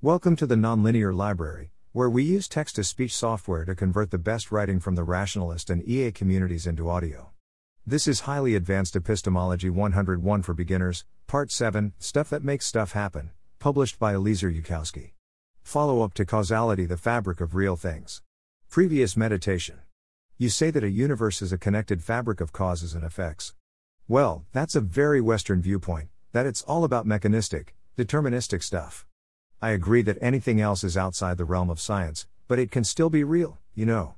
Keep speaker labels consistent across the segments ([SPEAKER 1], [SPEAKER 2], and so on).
[SPEAKER 1] Welcome to the Nonlinear Library, where we use text to speech software to convert the best writing from the rationalist and EA communities into audio. This is Highly Advanced Epistemology 101 for Beginners, Part 7 Stuff That Makes Stuff Happen, published by Eliezer Yudkowsky. Follow up to Causality The Fabric of Real Things. Previous meditation. You say that a universe is a connected fabric of causes and effects. Well, that's a very Western viewpoint, that it's all about mechanistic, deterministic stuff. I agree that anything else is outside the realm of science, but it can still be real, you know.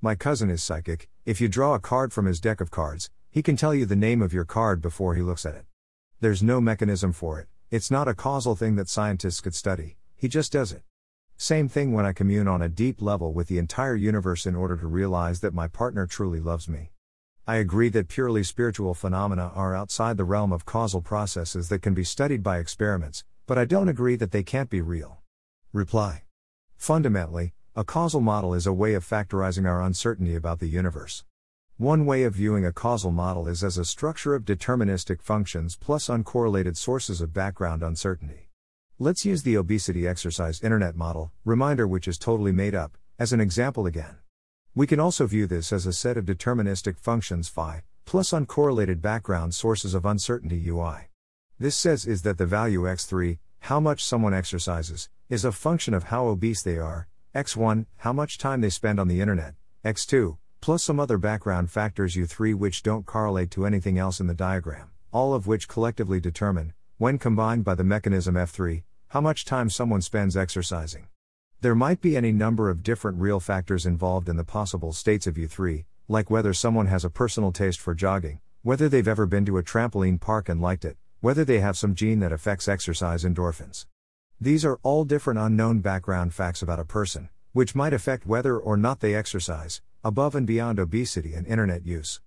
[SPEAKER 1] My cousin is psychic, if you draw a card from his deck of cards, he can tell you the name of your card before he looks at it. There's no mechanism for it, it's not a causal thing that scientists could study, he just does it. Same thing when I commune on a deep level with the entire universe in order to realize that my partner truly loves me. I agree that purely spiritual phenomena are outside the realm of causal processes that can be studied by experiments, but I don't agree that they can't be real. Reply. Fundamentally, a causal model is a way of factorizing our uncertainty about the universe. One way of viewing a causal model is as a structure of deterministic functions plus uncorrelated sources of background uncertainty. Let's use the obesity exercise internet model, reminder which is totally made up, as an example again. We can also view this as a set of deterministic functions phi, plus uncorrelated background sources of uncertainty ui. This says is that the value x3, how much someone exercises, is a function of how obese they are, x1, how much time they spend on the internet, x2, plus some other background factors u3 which don't correlate to anything else in the diagram, all of which collectively determine, when combined by the mechanism f3, how much time someone spends exercising. There might be any number of different real factors involved in the possible states of u3, like whether someone has a personal taste for jogging, whether they've ever been to a trampoline park and liked it, whether they have some gene that affects exercise endorphins. These are all different unknown background facts about a person, which might affect whether or not they exercise, above and beyond obesity and internet use.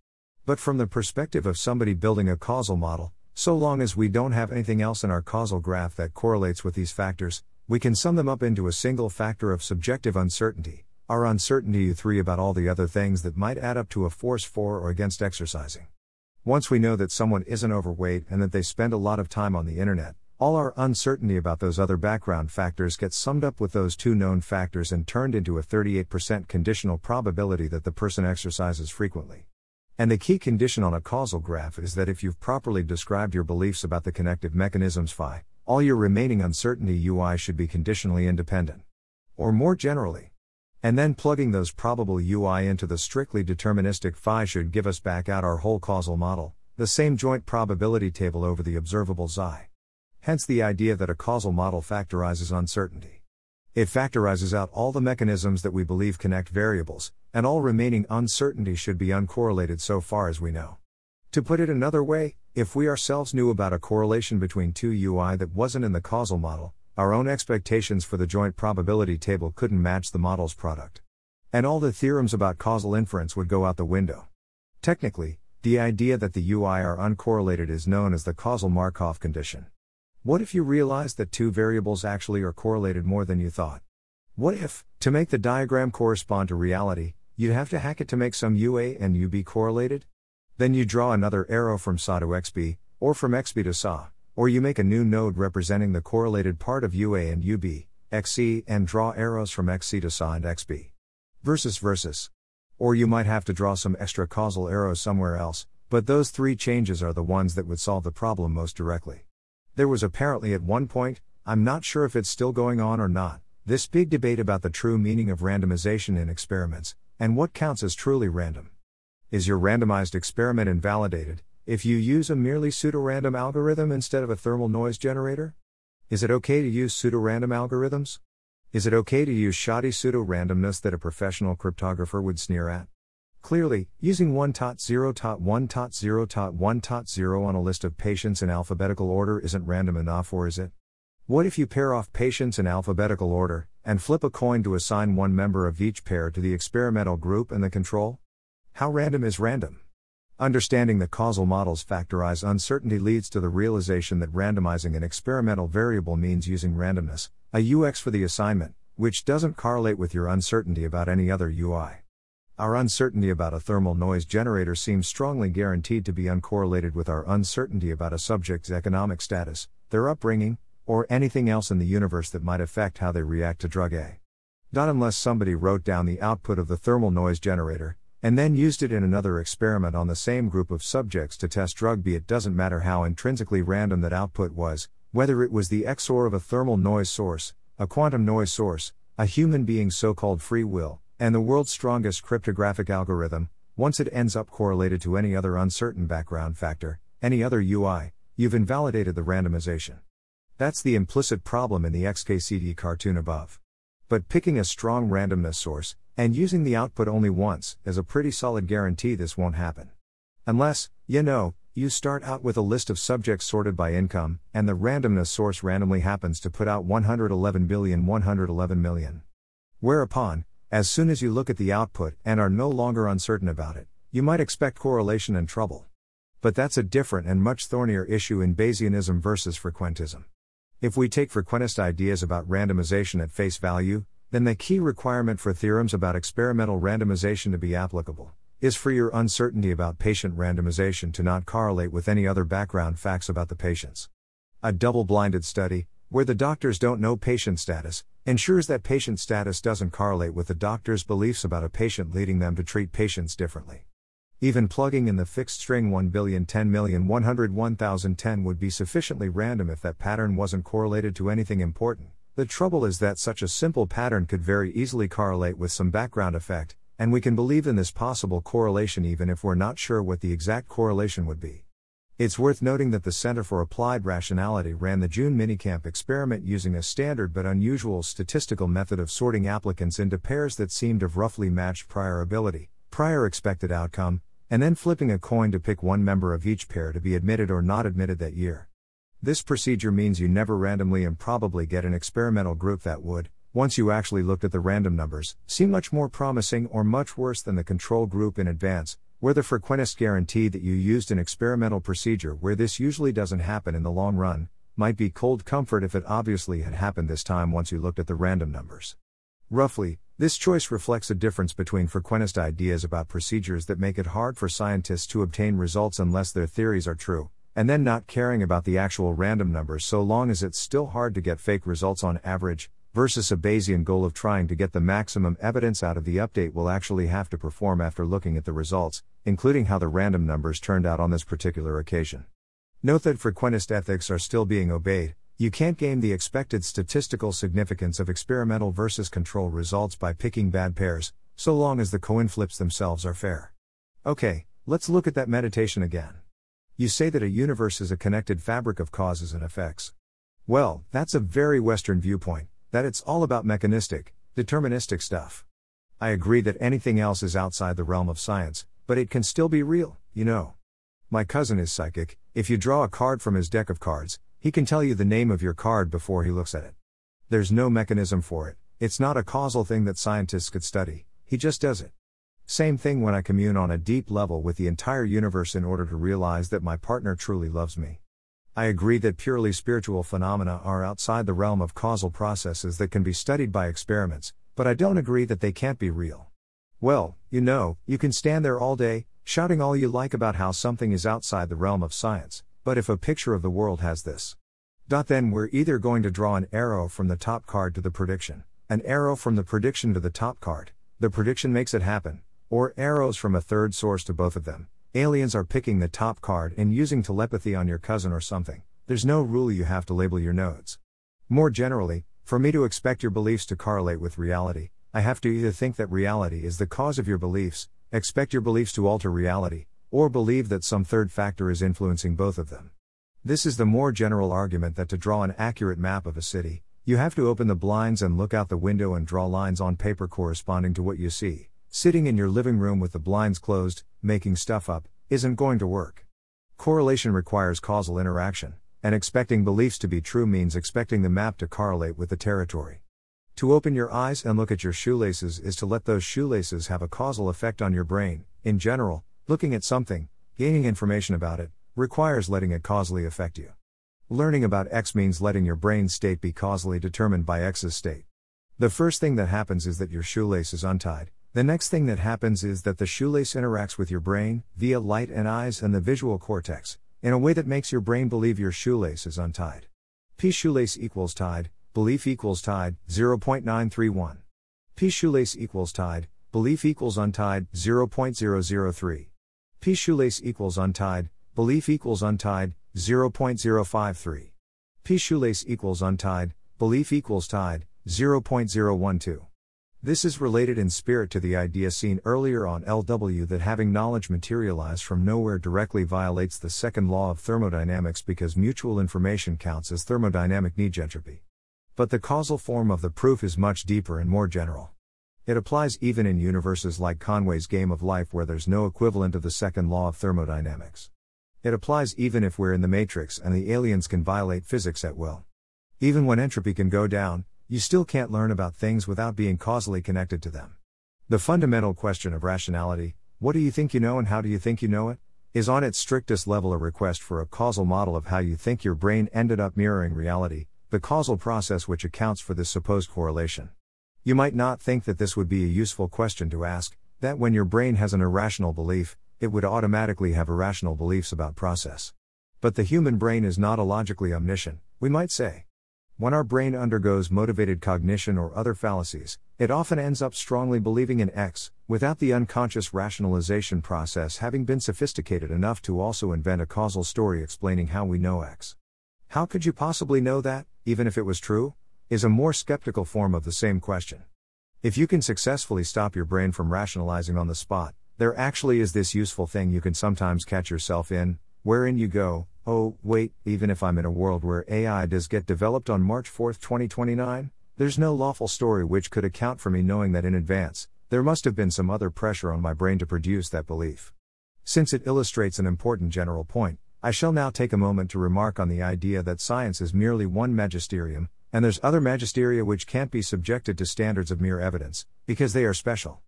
[SPEAKER 1] But from the perspective of somebody building a causal model, so long as we don't have anything else in our causal graph that correlates with these factors, we can sum them up into a single factor of subjective uncertainty, our uncertainty U3 about all the other things that might add up to a force for or against exercising. Once we know that someone isn't overweight and that they spend a lot of time on the internet, all our uncertainty about those other background factors gets summed up with those two known factors and turned into a 38% conditional probability that the person exercises frequently. And the key condition on a causal graph is that if you've properly described your beliefs about the connective mechanisms phi, all your remaining uncertainty UI should be conditionally independent. Or more generally, and then plugging those probable UI into the strictly deterministic phi should give us back out our whole causal model, the same joint probability table over the observable xi. Hence the idea that a causal model factorizes uncertainty. It factorizes out all the mechanisms that we believe connect variables, and all remaining uncertainty should be uncorrelated so far as we know. To put it another way, if we ourselves knew about a correlation between two UI that wasn't in the causal model, our own expectations for the joint probability table couldn't match the model's product. And all the theorems about causal inference would go out the window. Technically, the idea that the UI are uncorrelated is known as the causal Markov condition. What if you realize that two variables actually are correlated more than you thought? What if, to make the diagram correspond to reality, you'd have to hack it to make some UA and UB correlated? Then you draw another arrow from XA to XB, or from XB to XA, or you make a new node representing the correlated part of UA and UB, XC, and draw arrows from XC to XA and XB. Versus versus. Or you might have to draw some extra causal arrows somewhere else, but those three changes are the ones that would solve the problem most directly. There was apparently at one point, I'm not sure if it's still going on or not, this big debate about the true meaning of randomization in experiments, and what counts as truly random. Is your randomized experiment invalidated, if you use a merely pseudorandom algorithm instead of a thermal noise generator? Is it okay to use pseudorandom algorithms? Is it okay to use shoddy pseudo-randomness that a professional cryptographer would sneer at? Clearly, using 1.0.1.0.1.0 on a list of patients in alphabetical order isn't random enough, or is it? What if you pair off patients in alphabetical order, and flip a coin to assign one member of each pair to the experimental group and the control? How random is random? Understanding the causal models factorize uncertainty leads to the realization that randomizing an experimental variable means using randomness, a UX for the assignment, which doesn't correlate with your uncertainty about any other UI. Our uncertainty about a thermal noise generator seems strongly guaranteed to be uncorrelated with our uncertainty about a subject's economic status, their upbringing, or anything else in the universe that might affect how they react to drug A. Not unless somebody wrote down the output of the thermal noise generator, and then used it in another experiment on the same group of subjects to test drug B. It doesn't matter how intrinsically random that output was, whether it was the XOR of a thermal noise source, a quantum noise source, a human being's so called free will, and the world's strongest cryptographic algorithm, once it ends up correlated to any other uncertain background factor, any other UI, you've invalidated the randomization. That's the implicit problem in the XKCD cartoon above. But picking a strong randomness source, and using the output only once, is a pretty solid guarantee this won't happen. Unless, you know, you start out with a list of subjects sorted by income, and the randomness source randomly happens to put out 111 billion 111 million. Whereupon, as soon as you look at the output and are no longer uncertain about it, you might expect correlation and trouble. But that's a different and much thornier issue in Bayesianism versus frequentism. If we take frequentist ideas about randomization at face value, then the key requirement for theorems about experimental randomization to be applicable is for your uncertainty about patient randomization to not correlate with any other background facts about the patients. A double blinded study, where the doctors don't know patient status, ensures that patient status doesn't correlate with the doctor's beliefs about a patient, leading them to treat patients differently. Even plugging in the fixed string 1 billion 10 million 101,010 would be sufficiently random if that pattern wasn't correlated to anything important. The trouble is that such a simple pattern could very easily correlate with some background effect, and we can believe in this possible correlation even if we're not sure what the exact correlation would be. It's worth noting that the Center for Applied Rationality ran the June minicamp experiment using a standard but unusual statistical method of sorting applicants into pairs that seemed of roughly matched prior ability, prior expected outcome, and then flipping a coin to pick one member of each pair to be admitted or not admitted that year. This procedure means you never randomly and probably get an experimental group that would, once you actually looked at the random numbers, seem much more promising or much worse than the control group in advance, where the frequentists guarantee that you used an experimental procedure where this usually doesn't happen in the long run, might be cold comfort if it obviously had happened this time once you looked at the random numbers. Roughly, this choice reflects a difference between frequentist ideas about procedures that make it hard for scientists to obtain results unless their theories are true, and then not caring about the actual random numbers so long as it's still hard to get fake results on average, versus a Bayesian goal of trying to get the maximum evidence out of the update we'll actually have to perform after looking at the results, including how the random numbers turned out on this particular occasion. Note that frequentist ethics are still being obeyed, you can't game the expected statistical significance of experimental versus control results by picking bad pairs, so long as the coin flips themselves are fair. Okay, let's look at that meditation again. You say that a universe is a connected fabric of causes and effects. Well, that's a very Western viewpoint, that it's all about mechanistic, deterministic stuff. I agree that anything else is outside the realm of science, but it can still be real, you know. My cousin is psychic, if you draw a card from his deck of cards, he can tell you the name of your card before he looks at it. There's no mechanism for it, it's not a causal thing that scientists could study, he just does it. Same thing when I commune on a deep level with the entire universe in order to realize that my partner truly loves me. I agree that purely spiritual phenomena are outside the realm of causal processes that can be studied by experiments, but I don't agree that they can't be real. Well, you know, you can stand there all day, shouting all you like about how something is outside the realm of science, but if a picture of the world has this, then we're either going to draw an arrow from the top card to the prediction, an arrow from the prediction to the top card, the prediction makes it happen, or arrows from a third source to both of them. Aliens are picking the top card and using telepathy on your cousin or something. There's no rule you have to label your nodes. More generally, for me to expect your beliefs to correlate with reality, I have to either think that reality is the cause of your beliefs, expect your beliefs to alter reality, or believe that some third factor is influencing both of them. This is the more general argument that to draw an accurate map of a city, you have to open the blinds and look out the window and draw lines on paper corresponding to what you see. Sitting in your living room with the blinds closed, making stuff up, isn't going to work. Correlation requires causal interaction, and expecting beliefs to be true means expecting the map to correlate with the territory. To open your eyes and look at your shoelaces is to let those shoelaces have a causal effect on your brain, in general, Looking at something, gaining information about it, requires letting it causally affect you. Learning about X means letting your brain state be causally determined by X's state. The first thing that happens is that your shoelace is untied. The next thing that happens is that the shoelace interacts with your brain, via light and eyes and the visual cortex, in a way that makes your brain believe your shoelace is untied. P shoelace equals tied, belief equals tied, 0.931. P shoelace equals tied, belief equals untied, 0.003. P shoelace equals untied, belief equals untied, 0.053. P shoelace equals untied, belief equals tied, 0.012. This is related in spirit to the idea seen earlier on LW that having knowledge materialize from nowhere directly violates the second law of thermodynamics because mutual information counts as thermodynamic negentropy. But the causal form of the proof is much deeper and more general. It applies even in universes like Conway's game of life where there's no equivalent of the second law of thermodynamics. It applies even if we're in the matrix and the aliens can violate physics at will. Even when entropy can go down, you still can't learn about things without being causally connected to them. The fundamental question of rationality what do you think you know and how do you think you know it? is on its strictest level a request for a causal model of how you think your brain ended up mirroring reality, the causal process which accounts for this supposed correlation. You might not think that this would be a useful question to ask, that when your brain has an irrational belief, it would automatically have irrational beliefs about process. But the human brain is not illogically omniscient, we might say. When our brain undergoes motivated cognition or other fallacies, it often ends up strongly believing in X, without the unconscious rationalization process having been sophisticated enough to also invent a causal story explaining how we know X. How could you possibly know that, even if it was true? Is a more skeptical form of the same question. If you can successfully stop your brain from rationalizing on the spot, there actually is this useful thing you can sometimes catch yourself in, wherein you go, oh, wait, even if I'm in a world where AI does get developed on March 4, 2029, there's no lawful story which could account for me knowing that in advance, there must have been some other pressure on my brain to produce that belief. Since it illustrates an important general point, I shall now take a moment to remark on the idea that science is merely one magisterium, and there's other magisteria which can't be subjected to standards of mere evidence, because they are special.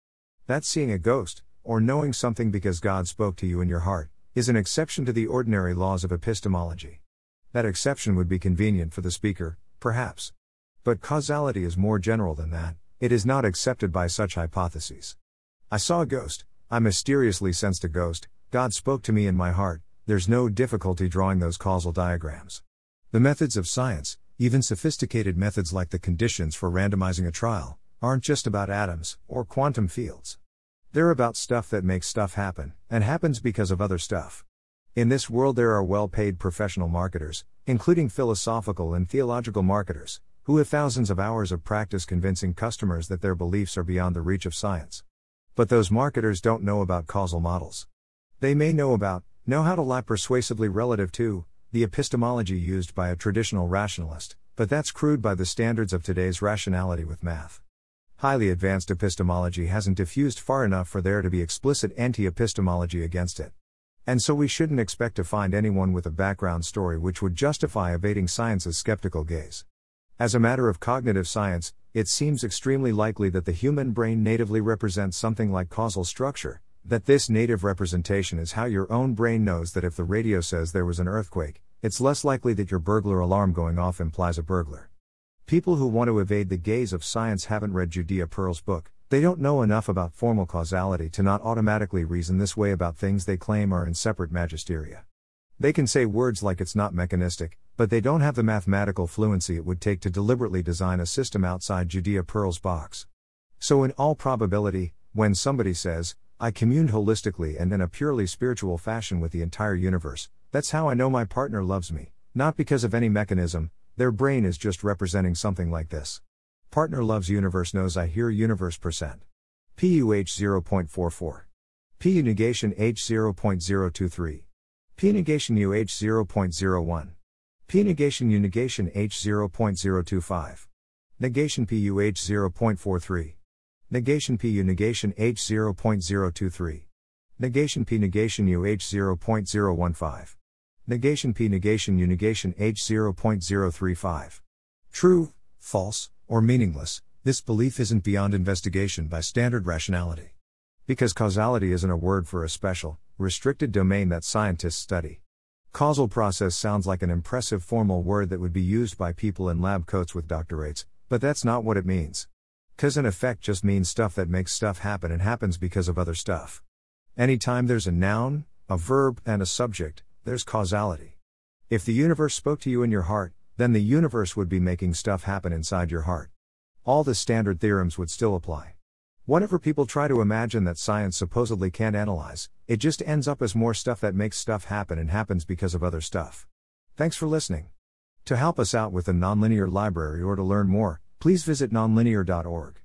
[SPEAKER 1] That's seeing a ghost, or knowing something because God spoke to you in your heart, is an exception to the ordinary laws of epistemology. That exception would be convenient for the speaker, perhaps. But causality is more general than that, it is not accepted by such hypotheses. I saw a ghost, I mysteriously sensed a ghost, God spoke to me in my heart, there's no difficulty drawing those causal diagrams. The methods of science, even sophisticated methods like the conditions for randomizing a trial, aren't just about atoms or quantum fields. They're about stuff that makes stuff happen, and happens because of other stuff. In this world, there are well paid professional marketers, including philosophical and theological marketers, who have thousands of hours of practice convincing customers that their beliefs are beyond the reach of science. But those marketers don't know about causal models. They may know about, know how to lie persuasively relative to, the epistemology used by a traditional rationalist, but that's crude by the standards of today's rationality with math highly advanced epistemology hasn't diffused far enough for there to be explicit anti epistemology against it. And so we shouldn't expect to find anyone with a background story which would justify evading science's skeptical gaze. As a matter of cognitive science, it seems extremely likely that the human brain natively represents something like causal structure, that this native representation is how your own brain knows that if the radio says there was an earthquake, it's less likely that your burglar alarm going off implies a burglar. People who want to evade the gaze of science haven't read Judea Pearl's book, they don't know enough about formal causality to not automatically reason this way about things they claim are in separate magisteria. They can say words like it's not mechanistic, but they don't have the mathematical fluency it would take to deliberately design a system outside Judea Pearl's box. So, in all probability, when somebody says, I communed holistically and in a purely spiritual fashion with the entire universe, that's how I know my partner loves me, not because of any mechanism, their brain is just representing something like this. Partner loves universe knows I hear universe percent. PUH 0.44. PU negation H 0.023. P negation UH 0.01. P negation U negation H 0.025. Negation PUH 0.43. Negation PU negation H 0.023. Negation P negation UH 0.015. Negation P negation U negation H 0.035. True, false, or meaningless, this belief isn't beyond investigation by standard rationality. Because causality isn't a word for a special, restricted domain that scientists study. Causal process sounds like an impressive formal word that would be used by people in lab coats with doctorates, but that's not what it means. Cause and effect just means stuff that makes stuff happen and happens because of other stuff. Anytime there's a noun, a verb, and a subject, there's causality. If the universe spoke to you in your heart, then the universe would be making stuff happen inside your heart. All the standard theorems would still apply. Whatever people try to imagine that science supposedly can't analyze, it just ends up as more stuff that makes stuff happen and happens because of other stuff. Thanks for listening. To help us out with the Nonlinear Library or to learn more, please visit nonlinear.org.